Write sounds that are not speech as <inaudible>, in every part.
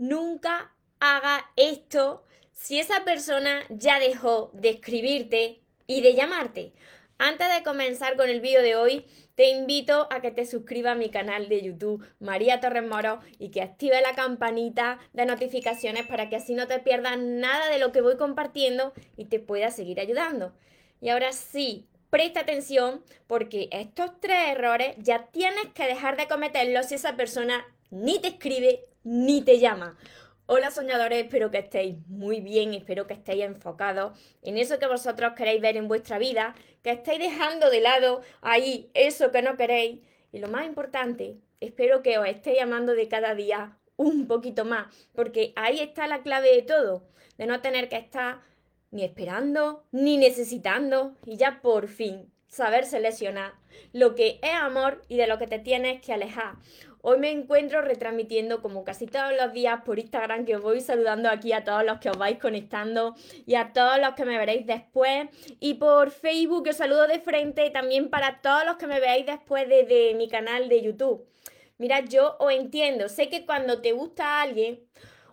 nunca haga esto si esa persona ya dejó de escribirte y de llamarte. Antes de comenzar con el vídeo de hoy, te invito a que te suscribas a mi canal de YouTube María Torres Moro y que active la campanita de notificaciones para que así no te pierdas nada de lo que voy compartiendo y te pueda seguir ayudando. Y ahora sí, presta atención porque estos tres errores ya tienes que dejar de cometerlos si esa persona ni te escribe ni te llama. Hola soñadores, espero que estéis muy bien, espero que estéis enfocados en eso que vosotros queréis ver en vuestra vida, que estéis dejando de lado ahí eso que no queréis. Y lo más importante, espero que os estéis amando de cada día un poquito más, porque ahí está la clave de todo, de no tener que estar ni esperando, ni necesitando, y ya por fin saber seleccionar lo que es amor y de lo que te tienes que alejar. Hoy me encuentro retransmitiendo como casi todos los días por Instagram que os voy saludando aquí a todos los que os vais conectando y a todos los que me veréis después y por Facebook os saludo de frente también para todos los que me veáis después desde mi canal de YouTube. Mira, yo os entiendo, sé que cuando te gusta alguien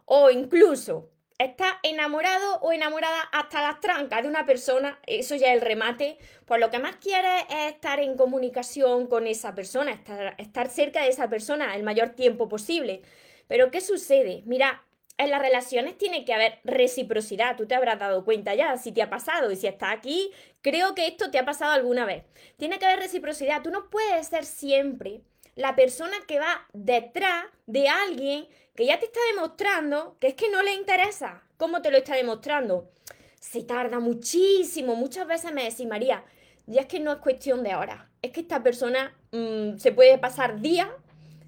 o incluso estás enamorado o enamorada hasta las trancas de una persona, eso ya es el remate, pues lo que más quieres es estar en comunicación con esa persona, estar, estar cerca de esa persona el mayor tiempo posible. Pero ¿qué sucede? Mira, en las relaciones tiene que haber reciprocidad, tú te habrás dado cuenta ya si te ha pasado y si estás aquí, creo que esto te ha pasado alguna vez. Tiene que haber reciprocidad, tú no puedes ser siempre la persona que va detrás de alguien que ya te está demostrando que es que no le interesa. ¿Cómo te lo está demostrando? Se tarda muchísimo. Muchas veces me decís, María, ya es que no es cuestión de ahora. Es que esta persona mm, se puede pasar días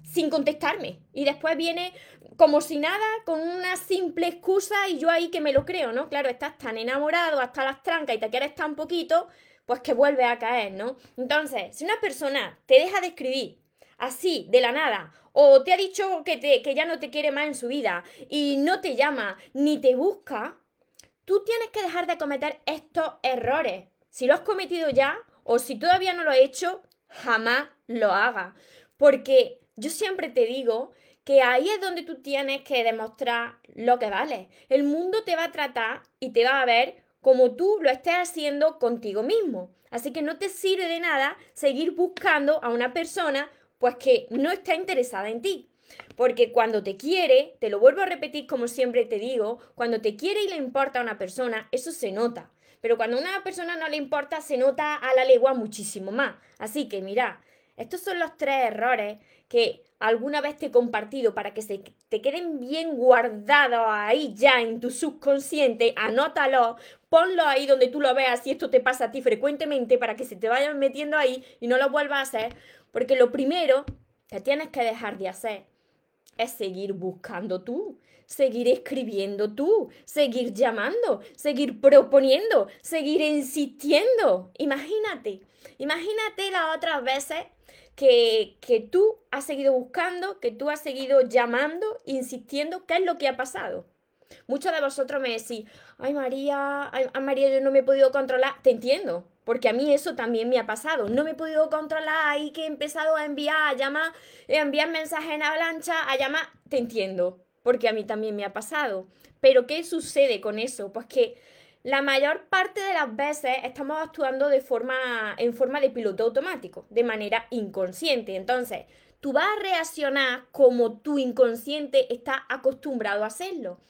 sin contestarme. Y después viene como si nada, con una simple excusa y yo ahí que me lo creo, ¿no? Claro, estás tan enamorado hasta las trancas y te quieres tan poquito, pues que vuelve a caer, ¿no? Entonces, si una persona te deja de escribir así, de la nada, o te ha dicho que, te, que ya no te quiere más en su vida y no te llama ni te busca, tú tienes que dejar de cometer estos errores. Si lo has cometido ya o si todavía no lo has hecho, jamás lo hagas. Porque yo siempre te digo que ahí es donde tú tienes que demostrar lo que vale. El mundo te va a tratar y te va a ver como tú lo estés haciendo contigo mismo. Así que no te sirve de nada seguir buscando a una persona pues que no está interesada en ti. Porque cuando te quiere, te lo vuelvo a repetir como siempre te digo, cuando te quiere y le importa a una persona, eso se nota. Pero cuando a una persona no le importa, se nota a la legua muchísimo más. Así que mira, estos son los tres errores que alguna vez te he compartido para que se te queden bien guardados ahí ya en tu subconsciente, anótalo, ponlo ahí donde tú lo veas si esto te pasa a ti frecuentemente para que se te vayan metiendo ahí y no lo vuelvas a hacer, porque lo primero que tienes que dejar de hacer es seguir buscando tú, seguir escribiendo tú, seguir llamando, seguir proponiendo, seguir insistiendo. Imagínate, imagínate las otras veces que, tú has seguido buscando, que tú has seguido llamando, insistiendo, ¿qué es lo que ha pasado? Muchos de vosotros me decís, ay María, ay María, yo no me he podido controlar. Te entiendo, porque a mí eso también me ha pasado. No me he podido controlar y que he empezado a enviar, a llamar, a enviar mensajes en avalancha, a llamar. Te entiendo, porque a mí también me ha pasado. Pero ¿qué sucede con eso? Pues que la mayor parte de las veces estamos actuando de forma, en forma de piloto automático, de manera inconsciente. Entonces, tú vas a reaccionar como tu inconsciente está acostumbrado a hacerlo.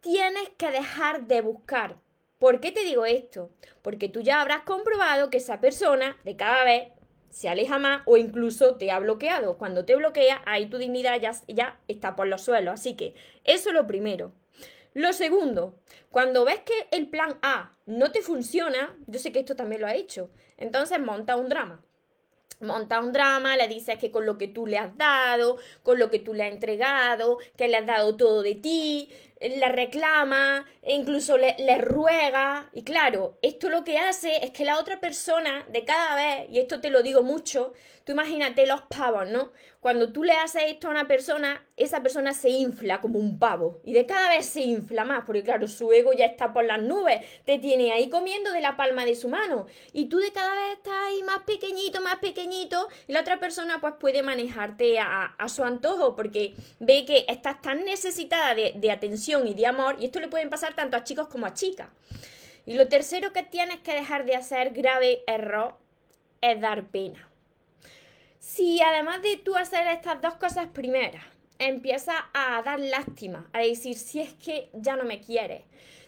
Tienes que dejar de buscar. ¿Por qué te digo esto? Porque tú ya habrás comprobado que esa persona de cada vez se aleja más o incluso te ha bloqueado. Cuando te bloquea, ahí tu dignidad ya, ya está por los suelos. Así que eso es lo primero. Lo segundo, cuando ves que el plan A no te funciona, yo sé que esto también lo ha hecho, entonces monta un drama. Monta un drama, le dices que con lo que tú le has dado, con lo que tú le has entregado, que le has dado todo de ti, le reclama, e incluso le, le, ruega. Y claro, esto lo que hace es que la otra persona de cada vez, y esto te lo digo mucho, tú imagínate los pavos, ¿no? Cuando tú le haces esto a una persona, esa persona se infla como un pavo. Y de cada vez se infla más, porque claro, su ego ya está por las nubes, te tiene ahí comiendo de la palma de su mano. Y tú de cada vez estás ahí más pequeñito, más pequeñito, y la otra persona pues puede manejarte a, a su antojo, porque ve que estás tan necesitada de, de atención y de amor, y esto le pueden pasar tanto a chicos como a chicas. Y lo tercero que tienes que dejar de hacer, grave error, es dar pena. Si además de tú hacer estas dos cosas primeras, empieza a dar lástima, a decir, si es que ya no me quieres,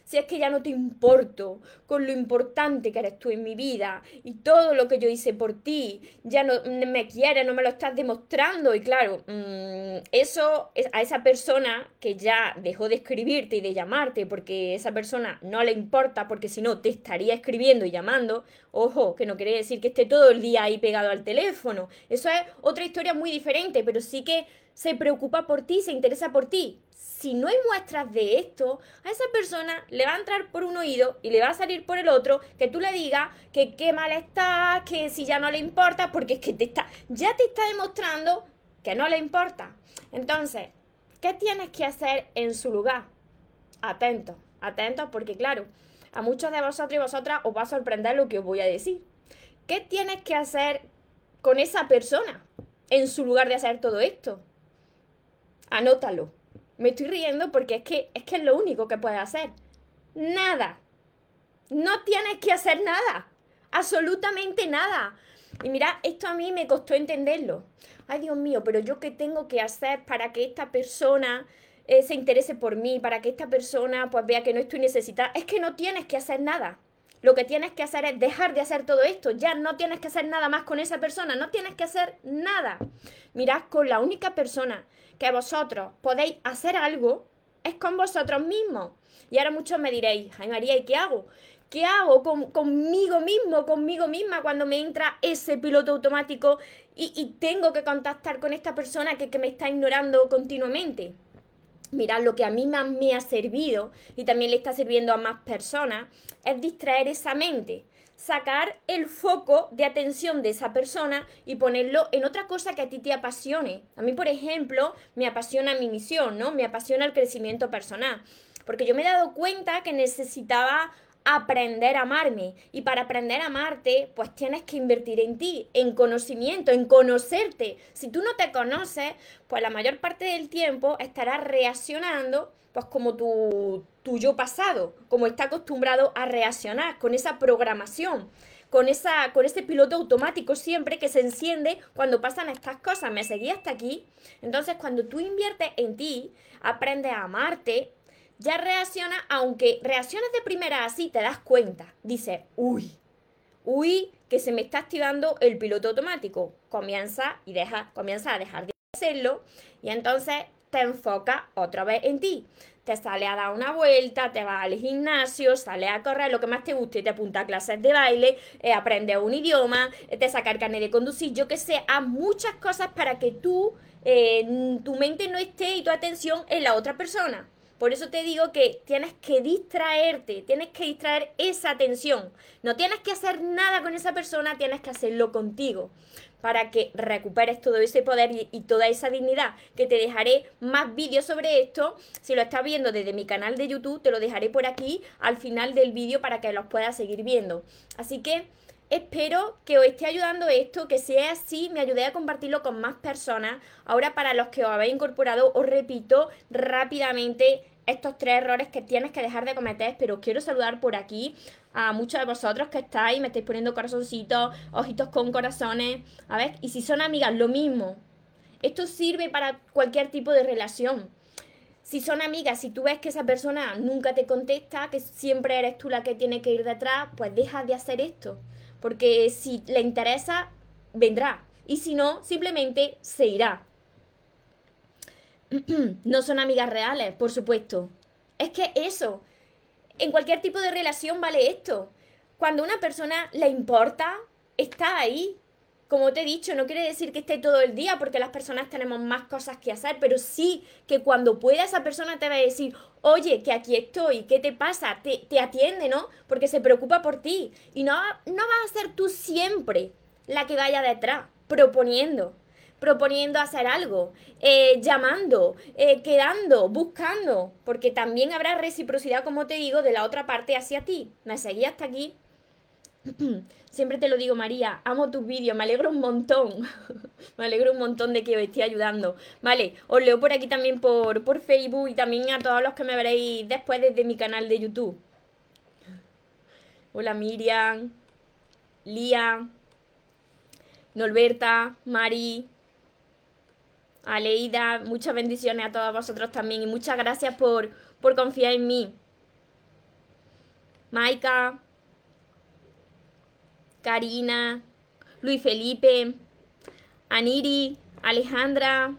si es que ya no te importo con lo importante que eres tú en mi vida y todo lo que yo hice por ti, ya no me quieres, no me lo estás demostrando y claro, mmm, eso a esa persona que ya dejó de escribirte y de llamarte porque esa persona no le importa porque si no te estaría escribiendo y llamando, ojo, que no quiere decir que esté todo el día ahí pegado al teléfono, eso es otra historia muy diferente, pero sí que se preocupa por ti, se interesa por ti si no hay muestras de esto, a esa persona le va a entrar por un oído y le va a salir por el otro que tú le digas que qué mal está, que si ya no le importa, porque es que te está, ya te está demostrando que no le importa. Entonces, ¿qué tienes que hacer en su lugar? Atentos, atentos, porque claro, a muchos de vosotros y vosotras os va a sorprender lo que os voy a decir. ¿Qué tienes que hacer con esa persona en su lugar de hacer todo esto? Anótalo me estoy riendo porque es que, es que es lo único que puedes hacer. Nada. No tienes que hacer nada. Absolutamente nada. Y mira, esto a mí me costó entenderlo. Ay, Dios mío, pero yo qué tengo que hacer para que esta persona eh, se interese por mí, para que esta persona pues vea que no estoy necesitada. Es que no tienes que hacer nada. Lo que tienes que hacer es dejar de hacer todo esto. Ya no tienes que hacer nada más con esa persona. No tienes que hacer nada. Mirad, con la única persona que vosotros podéis hacer algo es con vosotros mismos. Y ahora muchos me diréis, ay María, ¿y qué hago? ¿Qué hago conmigo mismo, conmigo misma cuando me entra ese piloto automático y, tengo que contactar con esta persona que, que me está ignorando continuamente? Mirad, lo que a mí más me ha servido y también le está sirviendo a más personas es distraer esa mente sacar el foco de atención de esa persona y ponerlo en otra cosa que a ti te apasione. A mí, por ejemplo, me apasiona mi misión, ¿no? Me apasiona el crecimiento personal. Porque yo me he dado cuenta que necesitaba aprender a amarme. Y para aprender a amarte, pues tienes que invertir en ti, en conocimiento, en conocerte. Si tú no te conoces, pues la mayor parte del tiempo estarás reaccionando pues como tu, yo pasado, como está acostumbrado a reaccionar con esa programación con, esa, con ese piloto automático siempre que se enciende cuando pasan estas cosas. Me seguí hasta aquí. Entonces, cuando tú inviertes en ti, aprendes a amarte, ya reacciona, aunque reacciones de primera así, te das cuenta. Dice, uy, uy, que se me está activando el piloto automático. Comienza y deja, comienza a dejar de hacerlo y entonces te enfoca otra vez en ti. Te sale a dar una vuelta, te vas al gimnasio, sale a correr, lo que más te guste, te apunta a clases de baile, eh, aprendes un idioma, eh, te saca el carnet de conducir, yo que sé, haz muchas cosas para que tú, eh, tu mente no esté y tu atención en la otra persona. Por eso te digo que tienes que distraerte, tienes que distraer esa atención. No tienes que hacer nada con esa persona, tienes que hacerlo contigo para que recuperes todo ese poder y, toda esa dignidad, que te dejaré más vídeos sobre esto. Si lo estás viendo desde mi canal de YouTube, te lo dejaré por aquí al final del vídeo para que los puedas seguir viendo. Así que espero que os esté ayudando esto, que sea así, me ayudé a compartirlo con más personas. Ahora para los que os habéis incorporado, os repito rápidamente estos tres errores que tienes que dejar de cometer, pero quiero saludar por aquí a muchos de vosotros que estáis, me estáis poniendo corazoncitos, ojitos con corazones, a ver, y si son amigas, lo mismo. Esto sirve para cualquier tipo de relación. Si son amigas, si tú ves que esa persona nunca te contesta, que siempre eres tú la que tiene que ir detrás, pues deja de hacer esto. Porque si le interesa, vendrá. Y si no, simplemente se irá. <clears throat> no son amigas reales, por supuesto. Es que eso, en cualquier tipo de relación vale esto. Cuando una persona le importa, está ahí. como te he dicho, no quiere decir que esté todo el día porque las personas tenemos más cosas que hacer, pero sí que cuando pueda esa persona te va a decir, oye, que aquí estoy, ¿qué te pasa? Te, te atiende, ¿no? Porque se preocupa por ti. Y no, no vas a ser tú siempre la que vaya detrás, proponiendo proponiendo hacer algo, eh, llamando, eh, quedando, buscando, porque también habrá reciprocidad, como te digo, de la otra parte hacia ti. ¿Me seguí hasta aquí? <clears throat> Siempre te lo digo, María, amo tus vídeos, me alegro un montón. <laughs> me alegro un montón de que os esté ayudando. Vale, os leo por aquí también por, por Facebook y también a todos los que me veréis después desde mi canal de YouTube. Hola Miriam, Lía, Norberta, Mari, Aleida, muchas bendiciones a todos vosotros también y muchas gracias por, por confiar en mí. Maika, Karina, Luis Felipe, Aniri, Alejandra.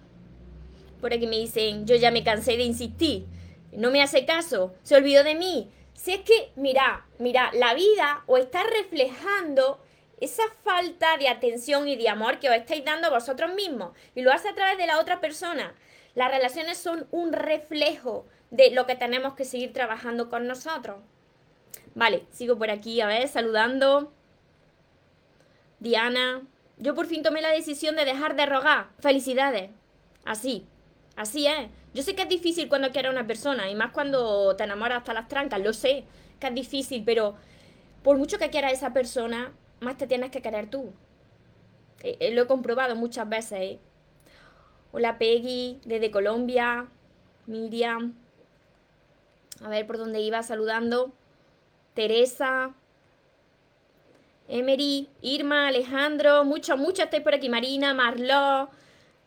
Por aquí me dicen, yo ya me cansé de insistir. No me hace caso, se olvidó de mí. Si es que, mira, mira, la vida o está reflejando esa falta de atención y de amor que os estáis dando vosotros mismos y lo hace a través de la otra persona. Las relaciones son un reflejo de lo que tenemos que seguir trabajando con nosotros. Vale, sigo por aquí, a ver, saludando. Diana, yo por fin tomé la decisión de dejar de rogar. Felicidades. Así, así es. Yo sé que es difícil cuando quieres a una persona y más cuando te enamoras hasta las trancas, lo sé que es difícil, pero por mucho que quieras a esa persona, más te tienes que querer tú. Eh, eh, lo he comprobado muchas veces. ¿eh? Hola Peggy, desde Colombia. Miriam. A ver por dónde iba saludando. Teresa. Emery, Irma, Alejandro, mucho, mucho estáis por aquí. Marina, Marlo.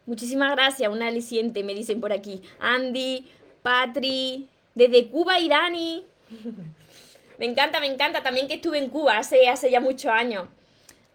Muchísimas gracias, una aliciente, me dicen por aquí. Andy, Patri, desde Cuba y Dani. <laughs> Me encanta, me encanta. También que estuve en Cuba hace, hace ya muchos años.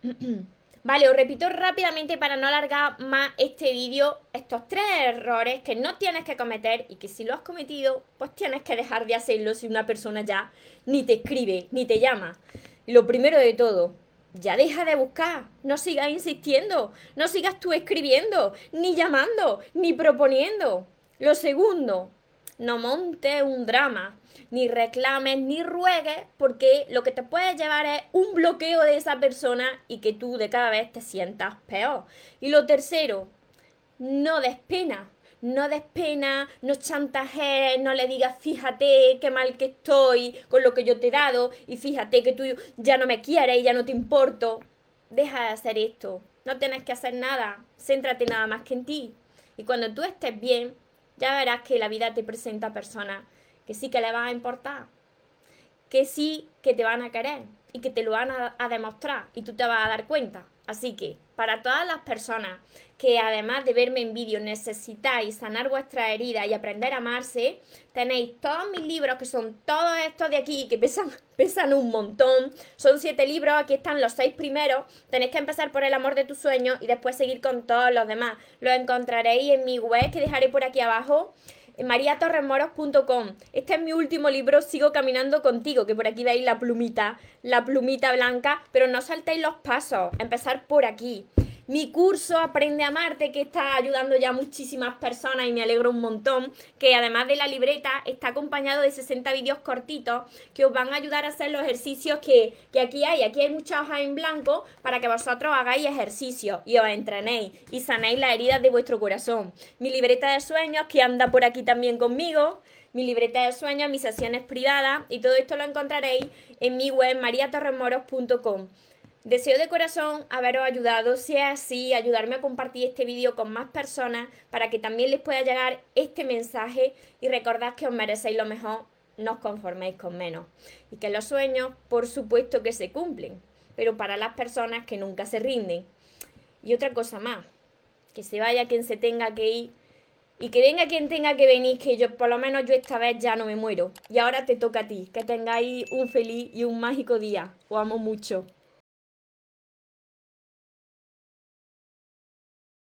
<clears throat> Vale, os repito rápidamente para no alargar más este vídeo, estos tres errores que no tienes que cometer y que si lo has cometido, pues tienes que dejar de hacerlo si una persona ya ni te escribe, ni te llama. lo primero de todo, ya deja de buscar, no sigas insistiendo, no sigas tú escribiendo, ni llamando, ni proponiendo. Lo segundo, no montes un drama ni reclames, ni ruegues, porque lo que te puede llevar es un bloqueo de esa persona y que tú de cada vez te sientas peor. Y lo tercero, no des pena. No des pena, no chantajees, no le digas, fíjate qué mal que estoy con lo que yo te he dado y fíjate que tú ya no me quieres y ya no te importo. Deja de hacer esto. No tienes que hacer nada. Céntrate nada más que en ti. Y cuando tú estés bien, ya verás que la vida te presenta personas que sí que le van a importar, que sí que te van a querer y que te lo van a, demostrar y tú te vas a dar cuenta. Así que, para todas las personas que además de verme en vídeo necesitáis sanar vuestra herida y aprender a amarse, tenéis todos mis libros, que son todos estos de aquí, que pesan, <laughs> pesan un montón. Son siete libros, aquí están los seis primeros. Tenéis que empezar por el amor de tus sueños y después seguir con todos los demás. Los encontraréis en mi web, que dejaré por aquí abajo mariatorremoros.com. Este es mi último libro, Sigo caminando contigo, que por aquí veis la plumita, la plumita blanca, pero no saltéis los pasos, empezar por aquí mi curso Aprende a Amarte, que está ayudando ya muchísimas personas y me alegro un montón, que además de la libreta está acompañado de 60 vídeos cortitos que os van a ayudar a hacer los ejercicios que, que aquí hay. Aquí hay muchas hojas en blanco para que vosotros hagáis ejercicios y os entrenéis y sanéis las heridas de vuestro corazón. Mi libreta de sueños, que anda por aquí también conmigo, mi libreta de sueños, mis sesiones privadas y todo esto lo encontraréis en mi web mariatorremoros.com. Deseo de corazón haberos ayudado, si es así, ayudarme a compartir este vídeo con más personas para que también les pueda llegar este mensaje y recordad que os merecéis lo mejor, no os conforméis con menos. Y que los sueños, por supuesto que se cumplen, pero para las personas que nunca se rinden. Y otra cosa más, que se vaya quien se tenga que ir y que venga quien tenga que venir, que yo por lo menos yo esta vez ya no me muero. Y ahora te toca a ti, que tengáis un feliz y un mágico día. Os amo mucho.